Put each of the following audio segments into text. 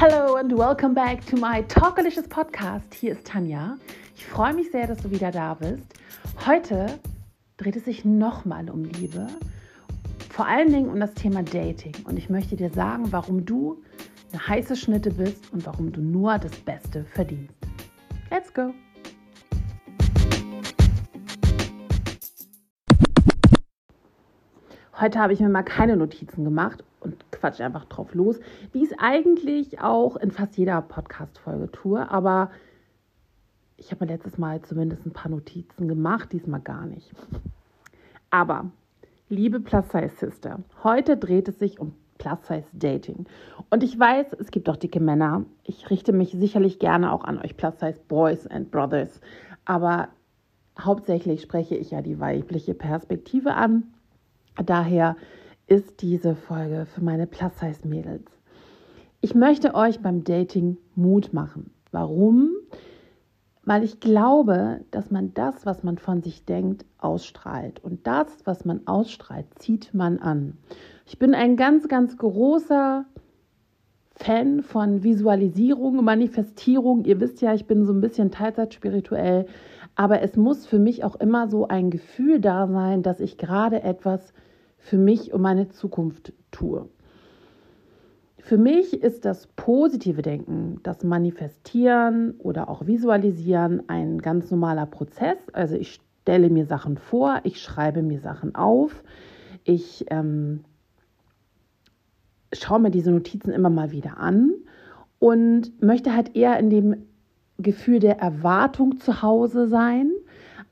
Hello and welcome back to my Talkalicious Podcast. Hier ist Tanja. Ich freue mich sehr, dass du wieder da bist. Heute dreht es sich nochmal um Liebe, vor allen Dingen um das Thema Dating. Und ich möchte dir sagen, warum du eine heiße Schnitte bist und warum du nur das Beste verdienst. Let's go! Heute habe ich mir mal keine Notizen gemacht und quatsch einfach drauf los, wie es eigentlich auch in fast jeder Podcast-Folge tue. Aber ich habe mir letztes Mal zumindest ein paar Notizen gemacht, diesmal gar nicht. Aber, liebe Plus-Size-Sister, heute dreht es sich um Plus-Size-Dating. Und ich weiß, es gibt auch dicke Männer. Ich richte mich sicherlich gerne auch an euch Plus-Size-Boys and Brothers. Aber hauptsächlich spreche ich ja die weibliche Perspektive an Daher ist diese Folge für meine Plus-Size-Mädels. Ich möchte euch beim Dating Mut machen. Warum? Weil ich glaube, dass man das, was man von sich denkt, ausstrahlt. Und das, was man ausstrahlt, zieht man an. Ich bin ein ganz, ganz großer Fan von Visualisierung, Manifestierung. Ihr wisst ja, ich bin so ein bisschen teilzeitspirituell. Aber es muss für mich auch immer so ein Gefühl da sein, dass ich gerade etwas für mich und meine Zukunft tue. Für mich ist das positive Denken, das Manifestieren oder auch Visualisieren ein ganz normaler Prozess. Also ich stelle mir Sachen vor, ich schreibe mir Sachen auf, ich ähm, schaue mir diese Notizen immer mal wieder an und möchte halt eher in dem Gefühl der Erwartung zu Hause sein,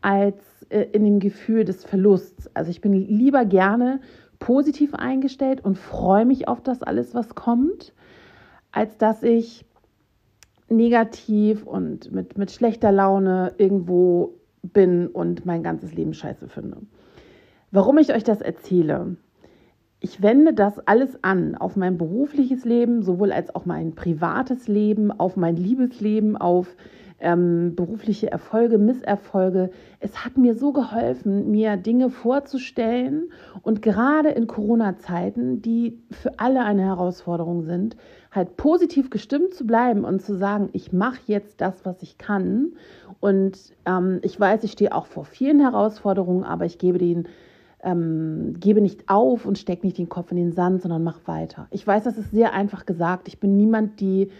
als äh, in dem Gefühl des Verlusts. Also ich bin lieber gerne positiv eingestellt und freue mich auf das alles, was kommt, als dass ich negativ und mit, mit schlechter Laune irgendwo bin und mein ganzes Leben scheiße finde. Warum ich euch das erzähle? Ich wende das alles an auf mein berufliches Leben, sowohl als auch mein privates Leben, auf mein Liebesleben, auf ähm, berufliche Erfolge, Misserfolge. Es hat mir so geholfen, mir Dinge vorzustellen und gerade in Corona-Zeiten, die für alle eine Herausforderung sind, halt positiv gestimmt zu bleiben und zu sagen, ich mache jetzt das, was ich kann. Und ähm, ich weiß, ich stehe auch vor vielen Herausforderungen, aber ich gebe den ähm, gebe nicht auf und stecke nicht den Kopf in den Sand, sondern mach weiter. Ich weiß, das ist sehr einfach gesagt. Ich bin niemand, die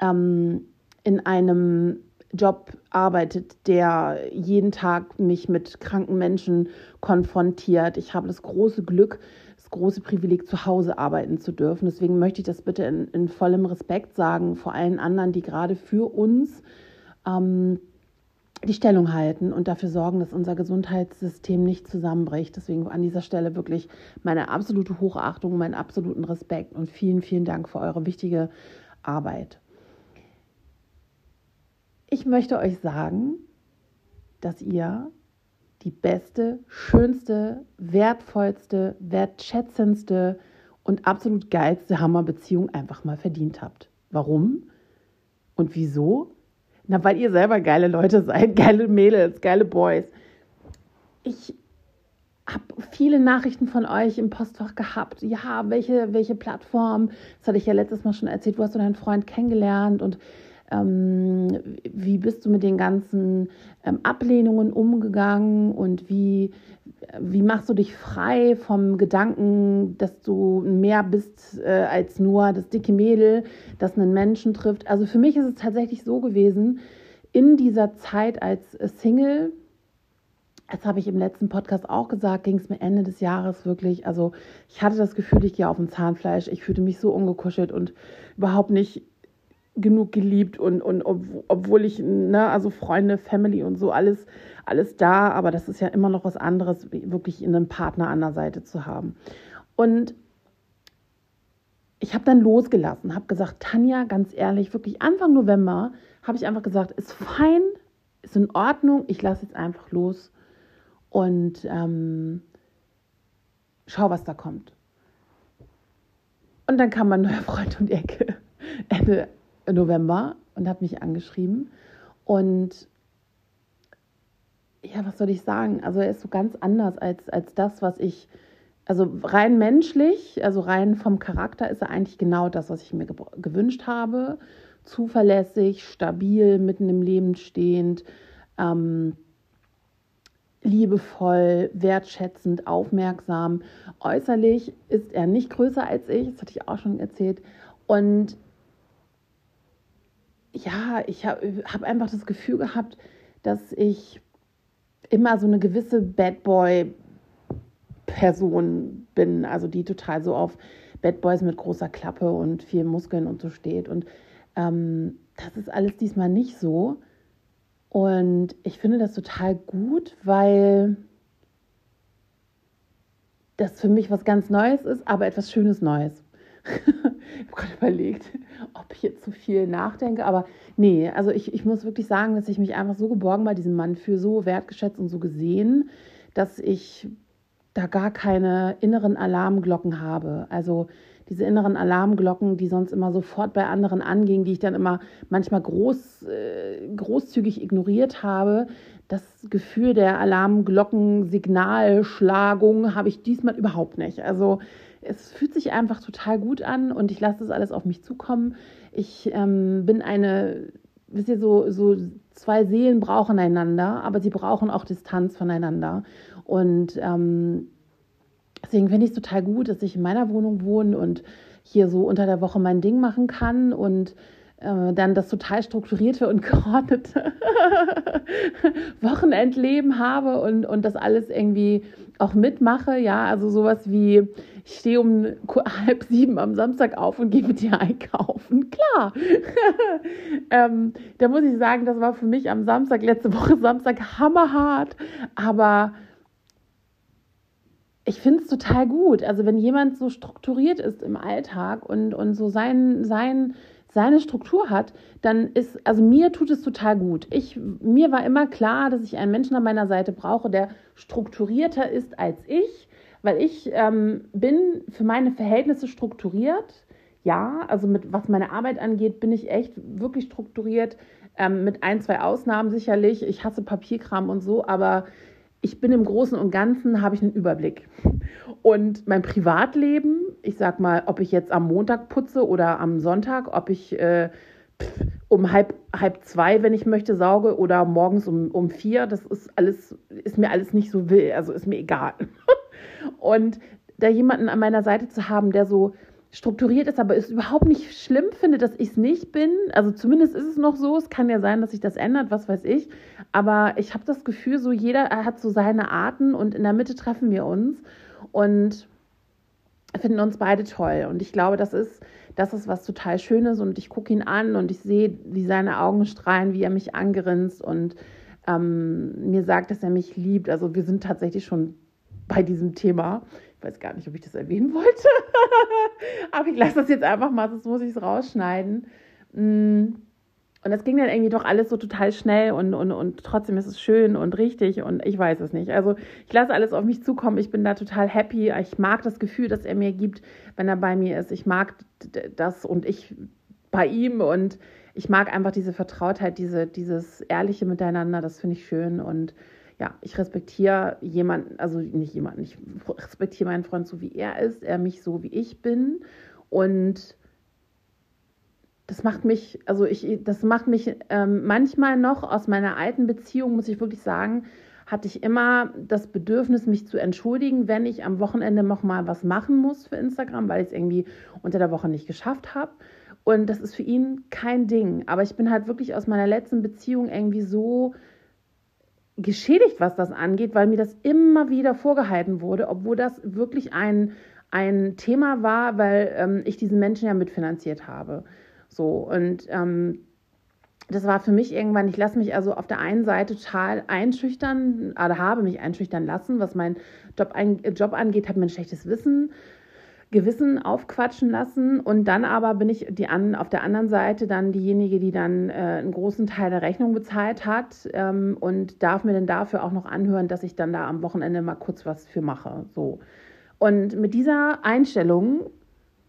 ähm, in einem Job arbeitet, der jeden Tag mich mit kranken Menschen konfrontiert. Ich habe das große Glück, das große Privileg, zu Hause arbeiten zu dürfen. Deswegen möchte ich das bitte in, in vollem Respekt sagen vor allen anderen, die gerade für uns ähm, die Stellung halten und dafür sorgen, dass unser Gesundheitssystem nicht zusammenbricht. Deswegen an dieser Stelle wirklich meine absolute Hochachtung, meinen absoluten Respekt und vielen, vielen Dank für eure wichtige Arbeit. Ich möchte euch sagen, dass ihr die beste, schönste, wertvollste, wertschätzendste und absolut geilste Hammerbeziehung einfach mal verdient habt. Warum? Und wieso? Na, weil ihr selber geile Leute seid, geile Mädels, geile Boys. Ich habe viele Nachrichten von euch im Postfach gehabt. Ja, welche, welche Plattform? Das hatte ich ja letztes Mal schon erzählt. Wo hast du deinen Freund kennengelernt? Und ähm, wie bist du mit den ganzen ähm, Ablehnungen umgegangen und wie, wie machst du dich frei vom Gedanken, dass du mehr bist äh, als nur das dicke Mädel, das einen Menschen trifft? Also für mich ist es tatsächlich so gewesen, in dieser Zeit als Single, das habe ich im letzten Podcast auch gesagt, ging es mir Ende des Jahres wirklich, also ich hatte das Gefühl, ich gehe auf dem Zahnfleisch, ich fühlte mich so ungekuschelt und überhaupt nicht genug geliebt und, und ob, obwohl ich, ne, also Freunde, Family und so, alles, alles da, aber das ist ja immer noch was anderes, wirklich einen Partner an der Seite zu haben. Und ich habe dann losgelassen, habe gesagt, Tanja, ganz ehrlich, wirklich Anfang November habe ich einfach gesagt, ist fein, ist in Ordnung, ich lasse jetzt einfach los und ähm, schau, was da kommt. Und dann kam mein neuer Freund die Ecke. Ende November und hat mich angeschrieben. Und ja, was soll ich sagen? Also er ist so ganz anders als, als das, was ich also rein menschlich, also rein vom Charakter ist er eigentlich genau das, was ich mir ge gewünscht habe. Zuverlässig, stabil, mitten im Leben stehend, ähm, liebevoll, wertschätzend, aufmerksam. Äußerlich ist er nicht größer als ich, das hatte ich auch schon erzählt. Und ja, ich habe hab einfach das Gefühl gehabt, dass ich immer so eine gewisse Bad Boy Person bin, also die total so auf Bad Boys mit großer Klappe und viel Muskeln und so steht. Und ähm, das ist alles diesmal nicht so. Und ich finde das total gut, weil das für mich was ganz Neues ist, aber etwas Schönes Neues. ich habe gerade überlegt, ob ich jetzt zu viel nachdenke, aber nee, also ich, ich muss wirklich sagen, dass ich mich einfach so geborgen bei diesem Mann für so wertgeschätzt und so gesehen, dass ich da gar keine inneren Alarmglocken habe. Also diese inneren Alarmglocken, die sonst immer sofort bei anderen angingen, die ich dann immer manchmal groß, äh, großzügig ignoriert habe. Das Gefühl der Alarmglockensignalschlagung habe ich diesmal überhaupt nicht. Also es fühlt sich einfach total gut an und ich lasse das alles auf mich zukommen. Ich ähm, bin eine, wisst ihr, so, so zwei Seelen brauchen einander, aber sie brauchen auch Distanz voneinander. Und ähm, deswegen finde ich es total gut, dass ich in meiner Wohnung wohne und hier so unter der Woche mein Ding machen kann und äh, dann das total strukturierte und geordnete Wochenendleben habe und, und das alles irgendwie auch mitmache. Ja, also sowas wie, ich stehe um halb sieben am Samstag auf und gehe mit dir einkaufen. Klar. ähm, da muss ich sagen, das war für mich am Samstag, letzte Woche Samstag, hammerhart. Aber ich finde es total gut. Also wenn jemand so strukturiert ist im Alltag und, und so sein, sein, seine Struktur hat, dann ist, also mir tut es total gut. Ich, mir war immer klar, dass ich einen Menschen an meiner Seite brauche, der strukturierter ist als ich, weil ich ähm, bin für meine Verhältnisse strukturiert. Ja, also mit was meine Arbeit angeht, bin ich echt wirklich strukturiert. Ähm, mit ein, zwei Ausnahmen sicherlich. Ich hasse Papierkram und so, aber ich bin im Großen und Ganzen, habe ich einen Überblick. Und mein Privatleben, ich sag mal, ob ich jetzt am Montag putze oder am Sonntag, ob ich äh, um halb, halb zwei, wenn ich möchte, sauge oder morgens um, um vier, das ist alles, ist mir alles nicht so will, also ist mir egal. und da jemanden an meiner Seite zu haben, der so strukturiert ist, aber es überhaupt nicht schlimm finde, dass ich es nicht bin. Also zumindest ist es noch so. Es kann ja sein, dass sich das ändert, was weiß ich. Aber ich habe das Gefühl, so jeder hat so seine Arten und in der Mitte treffen wir uns und finden uns beide toll. Und ich glaube, das ist, das ist was total Schönes. Und ich gucke ihn an und ich sehe, wie seine Augen strahlen, wie er mich angrinst und ähm, mir sagt, dass er mich liebt. Also wir sind tatsächlich schon bei diesem Thema weiß gar nicht, ob ich das erwähnen wollte. Aber ich lasse das jetzt einfach mal, sonst muss ich es rausschneiden. Und das ging dann irgendwie doch alles so total schnell und, und, und trotzdem ist es schön und richtig und ich weiß es nicht. Also ich lasse alles auf mich zukommen. Ich bin da total happy. Ich mag das Gefühl, das er mir gibt, wenn er bei mir ist. Ich mag das und ich bei ihm und ich mag einfach diese Vertrautheit, diese, dieses ehrliche Miteinander. Das finde ich schön und ja, ich respektiere jemanden, also nicht jemanden, ich respektiere meinen Freund so, wie er ist, er mich so, wie ich bin. Und das macht mich, also ich, das macht mich ähm, manchmal noch aus meiner alten Beziehung, muss ich wirklich sagen, hatte ich immer das Bedürfnis, mich zu entschuldigen, wenn ich am Wochenende noch mal was machen muss für Instagram, weil ich es irgendwie unter der Woche nicht geschafft habe. Und das ist für ihn kein Ding. Aber ich bin halt wirklich aus meiner letzten Beziehung irgendwie so geschädigt, was das angeht, weil mir das immer wieder vorgehalten wurde, obwohl das wirklich ein, ein Thema war, weil ähm, ich diesen Menschen ja mitfinanziert habe. So, und ähm, das war für mich irgendwann, ich lasse mich also auf der einen Seite total einschüchtern, oder habe mich einschüchtern lassen, was mein Job, ein, Job angeht, habe mir ein schlechtes Wissen Gewissen aufquatschen lassen und dann aber bin ich die an, auf der anderen Seite dann diejenige, die dann äh, einen großen Teil der Rechnung bezahlt hat ähm, und darf mir dann dafür auch noch anhören, dass ich dann da am Wochenende mal kurz was für mache. So. Und mit dieser Einstellung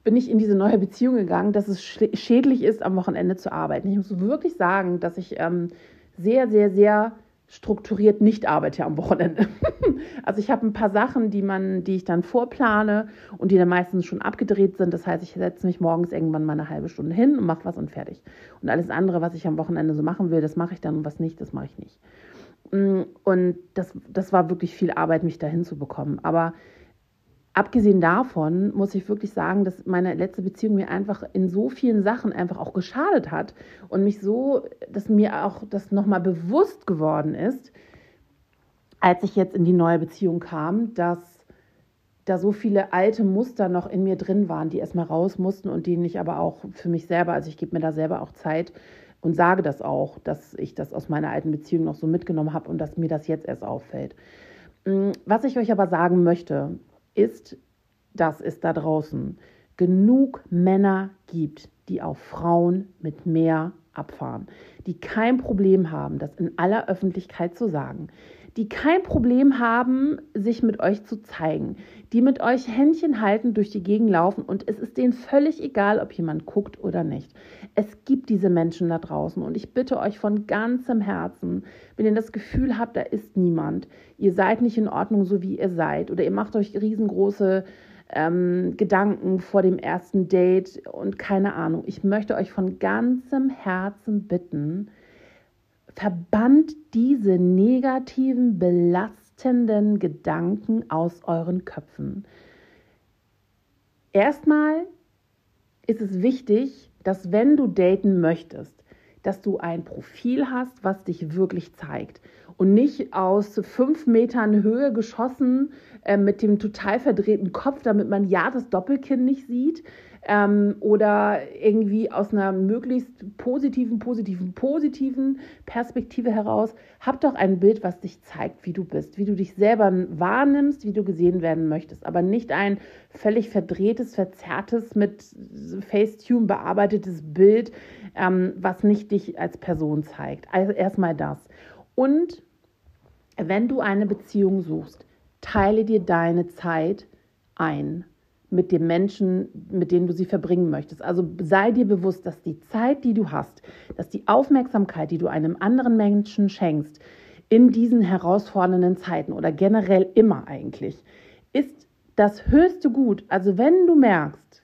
bin ich in diese neue Beziehung gegangen, dass es schädlich ist, am Wochenende zu arbeiten. Ich muss wirklich sagen, dass ich ähm, sehr, sehr, sehr strukturiert nicht arbeite am Wochenende. also ich habe ein paar Sachen, die man, die ich dann vorplane und die dann meistens schon abgedreht sind. Das heißt, ich setze mich morgens irgendwann mal eine halbe Stunde hin und mache was und fertig. Und alles andere, was ich am Wochenende so machen will, das mache ich dann und was nicht, das mache ich nicht. Mm, und das, das war wirklich viel Arbeit, mich dahin zu bekommen. Aber abgesehen davon muss ich wirklich sagen, dass meine letzte Beziehung mir einfach in so vielen Sachen einfach auch geschadet hat und mich so, dass mir auch das nochmal bewusst geworden ist, als ich jetzt in die neue Beziehung kam, dass da so viele alte Muster noch in mir drin waren, die erstmal raus mussten und denen ich aber auch für mich selber, also ich gebe mir da selber auch Zeit und sage das auch, dass ich das aus meiner alten Beziehung noch so mitgenommen habe und dass mir das jetzt erst auffällt. Mm, was ich euch aber sagen möchte, ist, dass es da draußen genug Männer gibt, die auf Frauen mit mehr abfahren, die kein Problem haben, das in aller Öffentlichkeit zu sagen, die kein Problem haben, sich mit euch zu zeigen, die mit euch Händchen halten, durch die Gegend laufen und es ist denen völlig egal, ob jemand guckt oder nicht. Es gibt diese Menschen da draußen und ich bitte euch von ganzem Herzen, wenn ihr das Gefühl habt, da ist niemand, ihr seid nicht in Ordnung, so wie ihr seid oder ihr macht euch riesengroße ähm, Gedanken vor dem ersten Date und keine Ahnung. Ich möchte euch von ganzem Herzen bitten, verbannt diese negativen, belastenden Gedanken aus euren Köpfen. Erstmal ist es wichtig, dass wenn du daten möchtest, dass du ein Profil hast, was dich wirklich zeigt und nicht aus fünf Metern Höhe geschossen äh, mit dem total verdrehten Kopf, damit man ja das Doppelkinn nicht sieht, ähm, oder irgendwie aus einer möglichst positiven, positiven, positiven Perspektive heraus. Hab doch ein Bild, was dich zeigt, wie du bist, wie du dich selber wahrnimmst, wie du gesehen werden möchtest, aber nicht ein völlig verdrehtes, verzerrtes, mit Facetune bearbeitetes Bild, ähm, was nicht dich als Person zeigt. Also erstmal das. Und wenn du eine Beziehung suchst, teile dir deine Zeit ein mit dem Menschen, mit dem du sie verbringen möchtest. Also sei dir bewusst, dass die Zeit, die du hast, dass die Aufmerksamkeit, die du einem anderen Menschen schenkst, in diesen herausfordernden Zeiten oder generell immer eigentlich, ist das höchste Gut. Also wenn du merkst,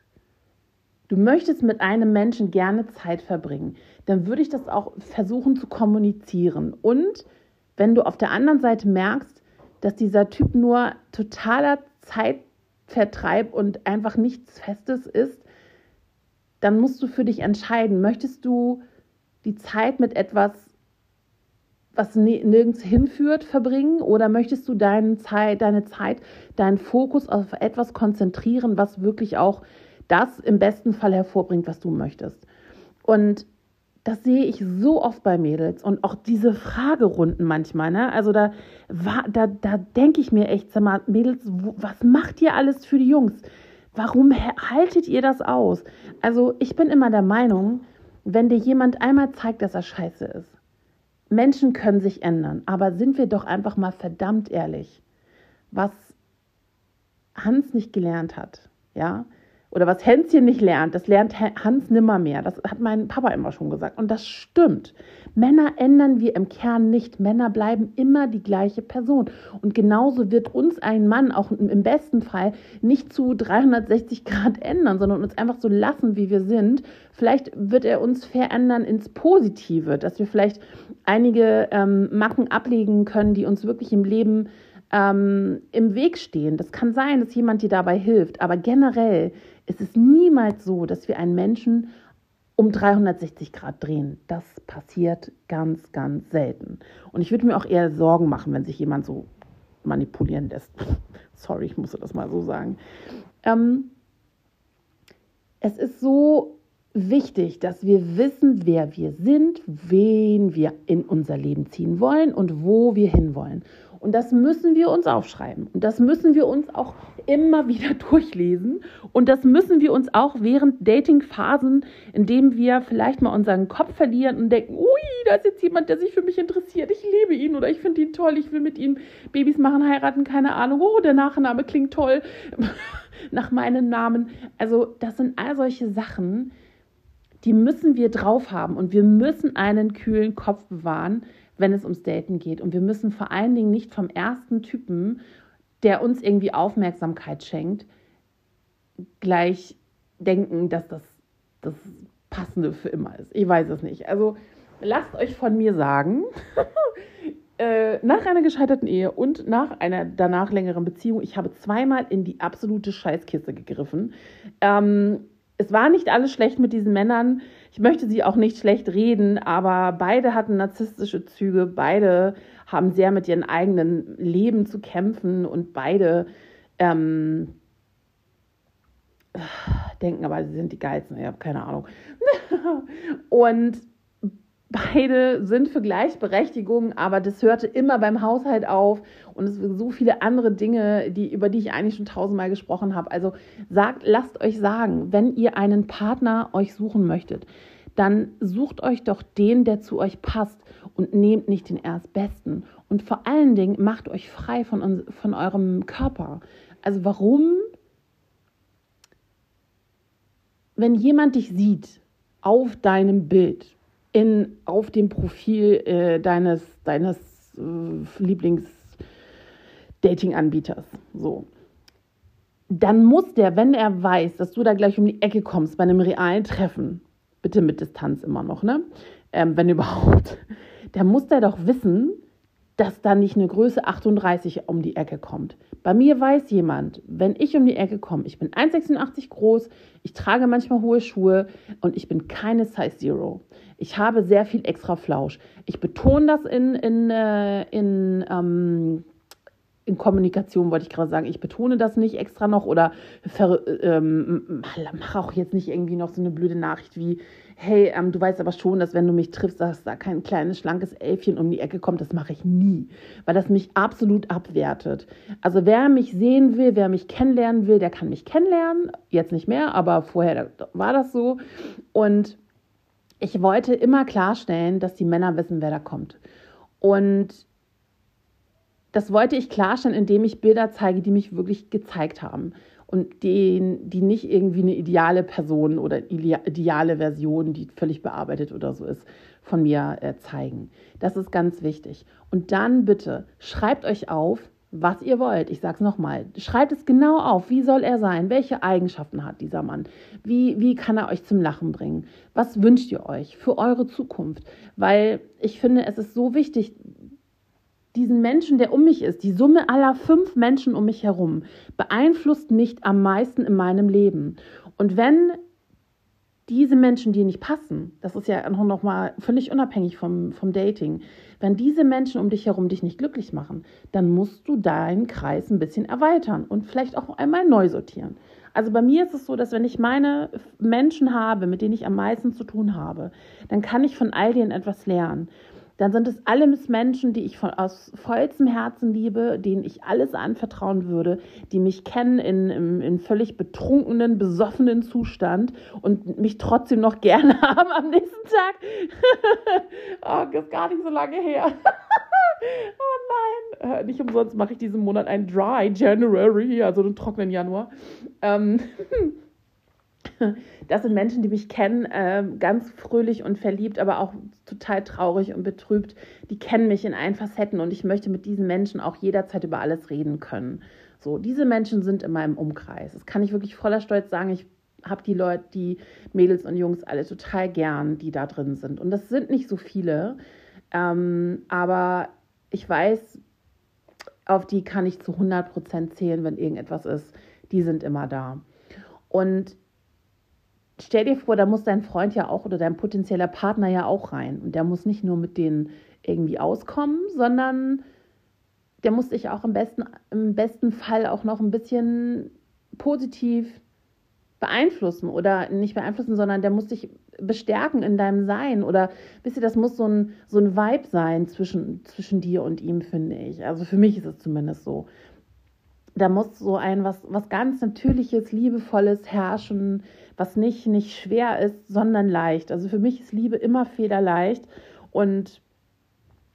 du möchtest mit einem Menschen gerne Zeit verbringen, dann würde ich das auch versuchen zu kommunizieren. Und wenn du auf der anderen Seite merkst, dass dieser Typ nur totaler Zeit Vertreib und einfach nichts Festes ist, dann musst du für dich entscheiden, möchtest du die Zeit mit etwas, was nirgends hinführt, verbringen oder möchtest du deine Zeit, deine Zeit, deinen Fokus auf etwas konzentrieren, was wirklich auch das im besten Fall hervorbringt, was du möchtest. Und das sehe ich so oft bei Mädels und auch diese Fragerunden manchmal. Ne? Also da, da, da denke ich mir echt, sag mal, Mädels, was macht ihr alles für die Jungs? Warum haltet ihr das aus? Also ich bin immer der Meinung, wenn dir jemand einmal zeigt, dass er scheiße ist, Menschen können sich ändern, aber sind wir doch einfach mal verdammt ehrlich, was Hans nicht gelernt hat, ja, oder was Hänschen nicht lernt, das lernt Hans nimmermehr. Das hat mein Papa immer schon gesagt. Und das stimmt. Männer ändern wir im Kern nicht. Männer bleiben immer die gleiche Person. Und genauso wird uns ein Mann auch im besten Fall nicht zu 360 Grad ändern, sondern uns einfach so lassen, wie wir sind. Vielleicht wird er uns verändern ins Positive, dass wir vielleicht einige ähm, Macken ablegen können, die uns wirklich im Leben ähm, im Weg stehen. Das kann sein, dass jemand dir dabei hilft. Aber generell es ist niemals so, dass wir einen Menschen um 360 Grad drehen. Das passiert ganz, ganz selten. Und ich würde mir auch eher Sorgen machen, wenn sich jemand so manipulieren lässt. Sorry, ich musste das mal so sagen. Ähm, es ist so wichtig, dass wir wissen, wer wir sind, wen wir in unser Leben ziehen wollen und wo wir hinwollen. Und das müssen wir uns aufschreiben. Und das müssen wir uns auch immer wieder durchlesen. Und das müssen wir uns auch während Datingphasen, in denen wir vielleicht mal unseren Kopf verlieren und denken, ui, da ist jetzt jemand, der sich für mich interessiert. Ich liebe ihn oder ich finde ihn toll. Ich will mit ihm Babys machen, heiraten, keine Ahnung. Oh, der Nachname klingt toll. Nach meinem Namen. Also das sind all solche Sachen, die müssen wir drauf haben. Und wir müssen einen kühlen Kopf bewahren, wenn es ums Daten geht. Und wir müssen vor allen Dingen nicht vom ersten Typen, der uns irgendwie Aufmerksamkeit schenkt, gleich denken, dass das das Passende für immer ist. Ich weiß es nicht. Also lasst euch von mir sagen, äh, nach einer gescheiterten Ehe und nach einer danach längeren Beziehung, ich habe zweimal in die absolute Scheißkiste gegriffen. Ähm, es war nicht alles schlecht mit diesen Männern. Ich möchte sie auch nicht schlecht reden, aber beide hatten narzisstische Züge, beide haben sehr mit ihrem eigenen Leben zu kämpfen und beide ähm, denken aber, sie sind die Geilsten. Ich habe keine Ahnung. und beide sind für Gleichberechtigung, aber das hörte immer beim Haushalt auf und es sind so viele andere Dinge, die, über die ich eigentlich schon tausendmal gesprochen habe. Also sagt, lasst euch sagen, wenn ihr einen Partner euch suchen möchtet, dann sucht euch doch den, der zu euch passt und nehmt nicht den Erstbesten. Und vor allen Dingen macht euch frei von, von eurem Körper. Also warum wenn jemand dich sieht auf deinem Bild, in, auf dem Profil äh, deines, deines äh, Lieblings-Dating-Anbieters, so, dann muss der, wenn er weiß, dass du da gleich um die Ecke kommst bei einem realen Treffen, bitte mit Distanz immer noch, ne? Ähm, wenn überhaupt, dann muss der doch wissen, dass da nicht eine Größe 38 um die Ecke kommt. Bei mir weiß jemand, wenn ich um die Ecke komme, ich bin 1,86 groß, ich trage manchmal hohe Schuhe und ich bin keine Size Zero. Ich habe sehr viel extra Flausch. Ich betone das in, in, äh, in ähm, in Kommunikation wollte ich gerade sagen, ich betone das nicht extra noch oder ähm, mache auch jetzt nicht irgendwie noch so eine blöde Nachricht wie, hey, ähm, du weißt aber schon, dass wenn du mich triffst, dass da kein kleines, schlankes Elfchen um die Ecke kommt. Das mache ich nie, weil das mich absolut abwertet. Also wer mich sehen will, wer mich kennenlernen will, der kann mich kennenlernen. Jetzt nicht mehr, aber vorher war das so. Und ich wollte immer klarstellen, dass die Männer wissen, wer da kommt. Und das wollte ich klarstellen, indem ich Bilder zeige, die mich wirklich gezeigt haben und die, die nicht irgendwie eine ideale Person oder ideale Version, die völlig bearbeitet oder so ist, von mir äh, zeigen. Das ist ganz wichtig. Und dann bitte schreibt euch auf, was ihr wollt. Ich sage es nochmal. Schreibt es genau auf. Wie soll er sein? Welche Eigenschaften hat dieser Mann? Wie, wie kann er euch zum Lachen bringen? Was wünscht ihr euch für eure Zukunft? Weil ich finde, es ist so wichtig, diesen Menschen, der um mich ist, die Summe aller fünf Menschen um mich herum, beeinflusst mich am meisten in meinem Leben. Und wenn diese Menschen, die nicht passen, das ist ja noch mal völlig unabhängig vom, vom Dating, wenn diese Menschen um dich herum dich nicht glücklich machen, dann musst du deinen Kreis ein bisschen erweitern und vielleicht auch einmal neu sortieren. Also bei mir ist es so, dass wenn ich meine Menschen habe, mit denen ich am meisten zu tun habe, dann kann ich von all denen etwas lernen dann sind es alles Menschen, die ich von, aus vollstem Herzen liebe, denen ich alles anvertrauen würde, die mich kennen in, in, in völlig betrunkenen, besoffenen Zustand und mich trotzdem noch gerne haben am nächsten Tag. oh, ist gar nicht so lange her. oh nein. Äh, nicht umsonst mache ich diesen Monat einen Dry January, also einen trockenen Januar. Ähm, Das sind Menschen, die mich kennen, äh, ganz fröhlich und verliebt, aber auch total traurig und betrübt. Die kennen mich in allen Facetten und ich möchte mit diesen Menschen auch jederzeit über alles reden können. So, diese Menschen sind in meinem Umkreis. Das kann ich wirklich voller Stolz sagen. Ich habe die Leute, die Mädels und Jungs alle total gern, die da drin sind. Und das sind nicht so viele, ähm, aber ich weiß, auf die kann ich zu 100 Prozent zählen, wenn irgendetwas ist. Die sind immer da. Und stell dir vor, da muss dein Freund ja auch oder dein potenzieller Partner ja auch rein. Und der muss nicht nur mit denen irgendwie auskommen, sondern der muss dich auch im besten, im besten Fall auch noch ein bisschen positiv beeinflussen oder nicht beeinflussen, sondern der muss dich bestärken in deinem Sein oder wisst ihr, das muss so ein, so ein Vibe sein zwischen, zwischen dir und ihm, finde ich. Also für mich ist es zumindest so. Da muss so ein was, was ganz Natürliches, Liebevolles herrschen, was nicht, nicht schwer ist, sondern leicht. Also für mich ist Liebe immer federleicht und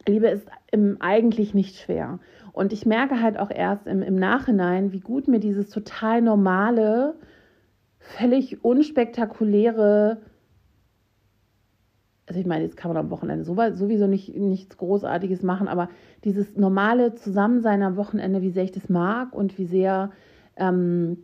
Liebe ist im, eigentlich nicht schwer. Und ich merke halt auch erst im, im Nachhinein, wie gut mir dieses total normale, völlig unspektakuläre also ich meine, jetzt kann man am Wochenende sowieso nicht, nichts Großartiges machen, aber dieses normale Zusammensein am Wochenende, wie sehr ich das mag und wie sehr ähm,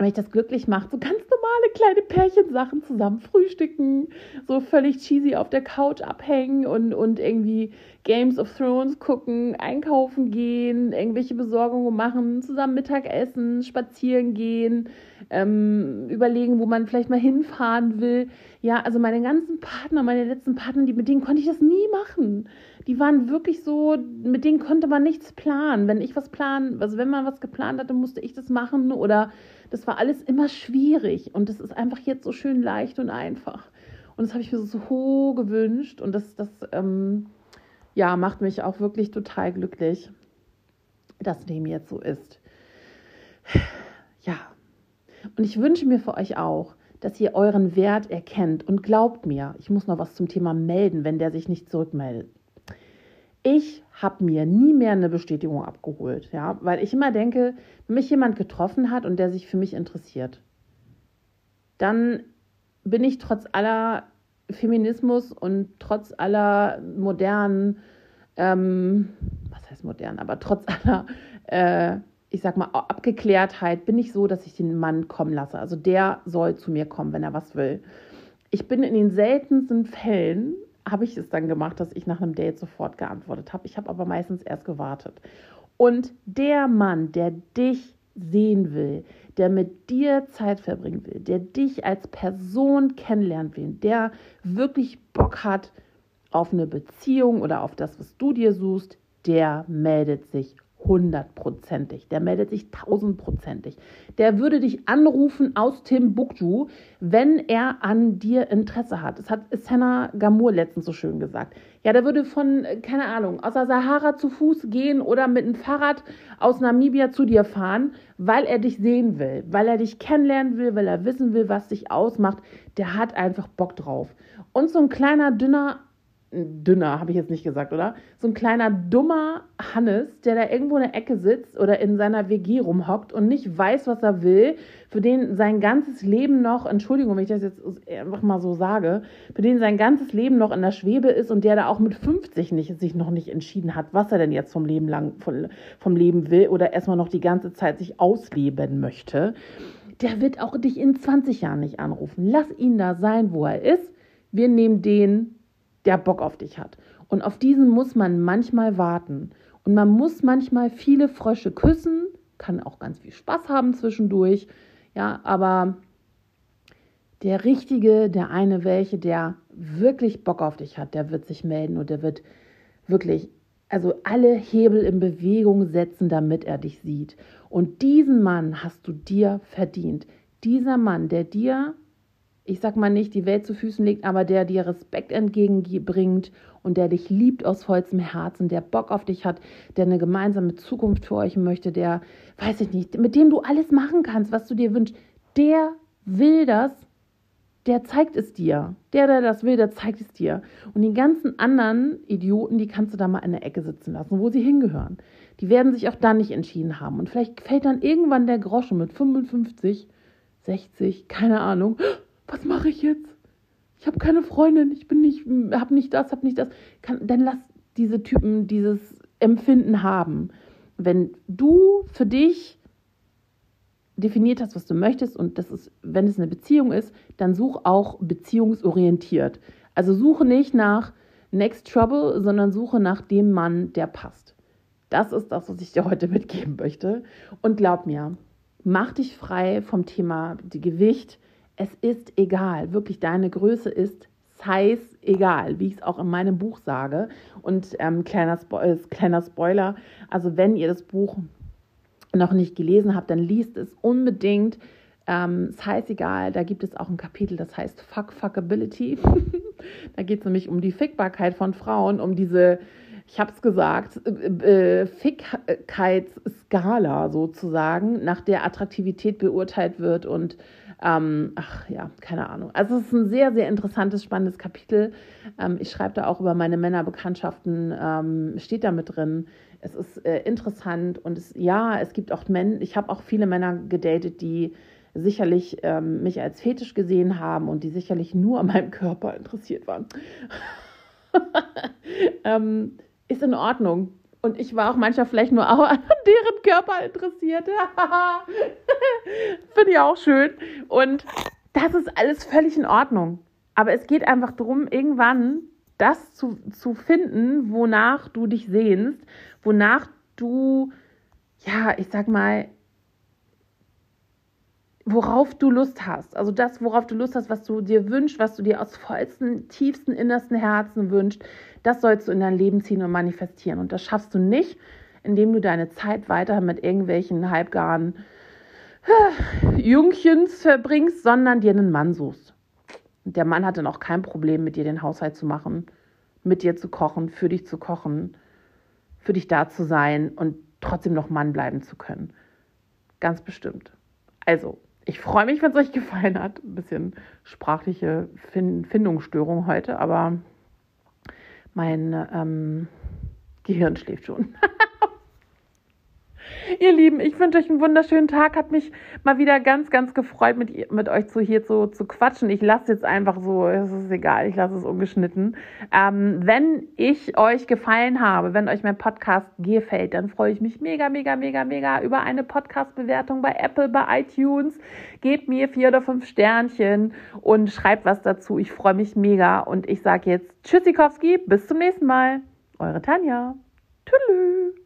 wenn ich das glücklich macht, so ganz normale kleine Pärchensachen zusammen frühstücken, so völlig cheesy auf der Couch abhängen und, und irgendwie Games of Thrones gucken, einkaufen gehen, irgendwelche Besorgungen machen, zusammen Mittagessen, spazieren gehen, ähm, überlegen, wo man vielleicht mal hinfahren will. Ja, also meine ganzen Partner, meine letzten Partner, die, mit denen konnte ich das nie machen. Die waren wirklich so, mit denen konnte man nichts planen. Wenn ich was planen, also wenn man was geplant hatte, musste ich das machen oder das war alles immer schwierig und das ist einfach jetzt so schön leicht und einfach. Und das habe ich mir so gewünscht und das, das ähm, ja, macht mich auch wirklich total glücklich, dass dem jetzt so ist. Ja, und ich wünsche mir für euch auch, dass ihr euren Wert erkennt und glaubt mir, ich muss noch was zum Thema melden, wenn der sich nicht zurückmeldet. Ich habe mir nie mehr eine Bestätigung abgeholt, ja, weil ich immer denke, wenn mich jemand getroffen hat und der sich für mich interessiert, dann bin ich trotz aller Feminismus und trotz aller modernen, ähm, was heißt modern, aber trotz aller, äh, ich sag mal, Abgeklärtheit, bin ich so, dass ich den Mann kommen lasse. Also der soll zu mir kommen, wenn er was will. Ich bin in den seltensten Fällen habe ich es dann gemacht, dass ich nach einem Date sofort geantwortet habe. Ich habe aber meistens erst gewartet. Und der Mann, der dich sehen will, der mit dir Zeit verbringen will, der dich als Person kennenlernen will, der wirklich Bock hat auf eine Beziehung oder auf das, was du dir suchst, der meldet sich hundertprozentig. Der meldet sich tausendprozentig. Der würde dich anrufen aus Timbuktu, wenn er an dir Interesse hat. Das hat Senna Gamur letztens so schön gesagt. Ja, der würde von, keine Ahnung, aus der Sahara zu Fuß gehen oder mit einem Fahrrad aus Namibia zu dir fahren, weil er dich sehen will, weil er dich kennenlernen will, weil er wissen will, was dich ausmacht. Der hat einfach Bock drauf. Und so ein kleiner, dünner dünner, habe ich jetzt nicht gesagt, oder? So ein kleiner dummer Hannes, der da irgendwo in der Ecke sitzt oder in seiner WG rumhockt und nicht weiß, was er will, für den sein ganzes Leben noch, Entschuldigung, wenn ich das jetzt einfach mal so sage, für den sein ganzes Leben noch in der Schwebe ist und der da auch mit 50 nicht, sich noch nicht entschieden hat, was er denn jetzt vom Leben lang vom, vom Leben will oder erstmal noch die ganze Zeit sich ausleben möchte, der wird auch dich in 20 Jahren nicht anrufen. Lass ihn da sein, wo er ist. Wir nehmen den der Bock auf dich hat. Und auf diesen muss man manchmal warten. Und man muss manchmal viele Frösche küssen, kann auch ganz viel Spaß haben zwischendurch. Ja, aber der Richtige, der eine welche, der wirklich Bock auf dich hat, der wird sich melden und der wird wirklich, also alle Hebel in Bewegung setzen, damit er dich sieht. Und diesen Mann hast du dir verdient. Dieser Mann, der dir ich sag mal nicht, die Welt zu Füßen legt, aber der dir Respekt entgegenbringt und der dich liebt aus vollstem Herzen, der Bock auf dich hat, der eine gemeinsame Zukunft für euch möchte, der, weiß ich nicht, mit dem du alles machen kannst, was du dir wünschst, der will das, der zeigt es dir. Der, der das will, der zeigt es dir. Und die ganzen anderen Idioten, die kannst du da mal in der Ecke sitzen lassen, wo sie hingehören. Die werden sich auch dann nicht entschieden haben. Und vielleicht fällt dann irgendwann der Groschen mit 55, 60, keine Ahnung was mache ich jetzt? Ich habe keine Freundin, ich bin nicht, habe nicht das, habe nicht das. Kann, dann lass diese Typen dieses Empfinden haben. Wenn du für dich definiert hast, was du möchtest und das ist, wenn es eine Beziehung ist, dann such auch beziehungsorientiert. Also suche nicht nach Next Trouble, sondern suche nach dem Mann, der passt. Das ist das, was ich dir heute mitgeben möchte. Und glaub mir, mach dich frei vom Thema Gewicht, es ist egal, wirklich deine Größe ist Size egal, wie ich es auch in meinem Buch sage. Und ähm, kleiner, Spo äh, kleiner Spoiler, also wenn ihr das Buch noch nicht gelesen habt, dann liest es unbedingt. Ähm, Size egal, da gibt es auch ein Kapitel, das heißt Fuck Fuckability. da geht es nämlich um die Fickbarkeit von Frauen, um diese ich habe es gesagt, äh, äh, Fickheitsskala sozusagen, nach der Attraktivität beurteilt wird und ähm, ach ja, keine Ahnung. Also es ist ein sehr, sehr interessantes, spannendes Kapitel. Ähm, ich schreibe da auch über meine Männerbekanntschaften, ähm, steht da mit drin. Es ist äh, interessant und es, ja, es gibt auch Männer, ich habe auch viele Männer gedatet, die sicherlich ähm, mich als Fetisch gesehen haben und die sicherlich nur an meinem Körper interessiert waren. ähm, ist in Ordnung. Und ich war auch manchmal vielleicht nur an deren Körper interessiert. Finde ich auch schön. Und das ist alles völlig in Ordnung. Aber es geht einfach darum, irgendwann das zu, zu finden, wonach du dich sehnst, wonach du, ja, ich sag mal, worauf du Lust hast. Also das, worauf du Lust hast, was du dir wünschst, was du dir aus vollstem, tiefsten, innersten Herzen wünschst, das sollst du in dein Leben ziehen und manifestieren. Und das schaffst du nicht, indem du deine Zeit weiter mit irgendwelchen halbgaren äh, Jungchens verbringst, sondern dir einen Mann suchst. Und der Mann hat dann auch kein Problem, mit dir den Haushalt zu machen, mit dir zu kochen, für dich zu kochen, für dich da zu sein und trotzdem noch Mann bleiben zu können. Ganz bestimmt. Also, ich freue mich, wenn es euch gefallen hat. Ein bisschen sprachliche Findungsstörung heute, aber mein ähm, Gehirn schläft schon. Ihr Lieben, ich wünsche euch einen wunderschönen Tag. Hat mich mal wieder ganz, ganz gefreut, mit, mit euch zu, hier zu, zu quatschen. Ich lasse jetzt einfach so, es ist egal, ich lasse es ungeschnitten. Ähm, wenn ich euch gefallen habe, wenn euch mein Podcast gefällt, dann freue ich mich mega, mega, mega, mega über eine Podcast-Bewertung bei Apple, bei iTunes. Gebt mir vier oder fünf Sternchen und schreibt was dazu. Ich freue mich mega und ich sage jetzt Tschüssikowski, bis zum nächsten Mal. Eure Tanja. Tschüss.